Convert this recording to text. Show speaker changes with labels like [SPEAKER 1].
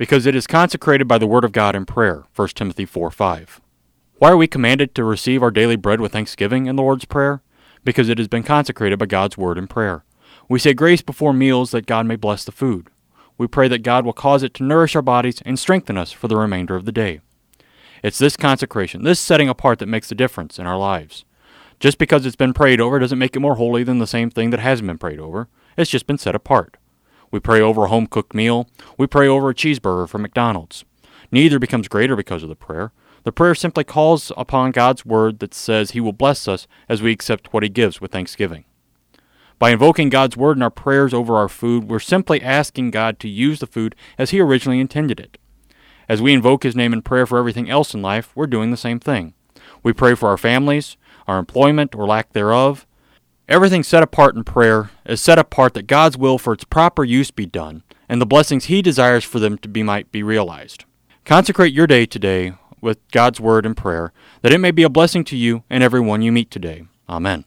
[SPEAKER 1] because it is consecrated by the Word of God in prayer. 1 Timothy 4 5. Why are we commanded to receive our daily bread with thanksgiving in the Lord's Prayer? Because it has been consecrated by God's Word in prayer. We say grace before meals that God may bless the food. We pray that God will cause it to nourish our bodies and strengthen us for the remainder of the day. It's this consecration, this setting apart, that makes the difference in our lives. Just because it's been prayed over doesn't make it more holy than the same thing that hasn't been prayed over. It's just been set apart. We pray over a home cooked meal. We pray over a cheeseburger from McDonald's. Neither becomes greater because of the prayer. The prayer simply calls upon God's word that says He will bless us as we accept what He gives with thanksgiving. By invoking God's word in our prayers over our food, we're simply asking God to use the food as He originally intended it. As we invoke His name in prayer for everything else in life, we're doing the same thing. We pray for our families, our employment or lack thereof. Everything set apart in prayer is set apart that God's will for its proper use be done, and the blessings He desires for them to be might be realized. Consecrate your day today with God's word and prayer, that it may be a blessing to you and everyone you meet today. Amen.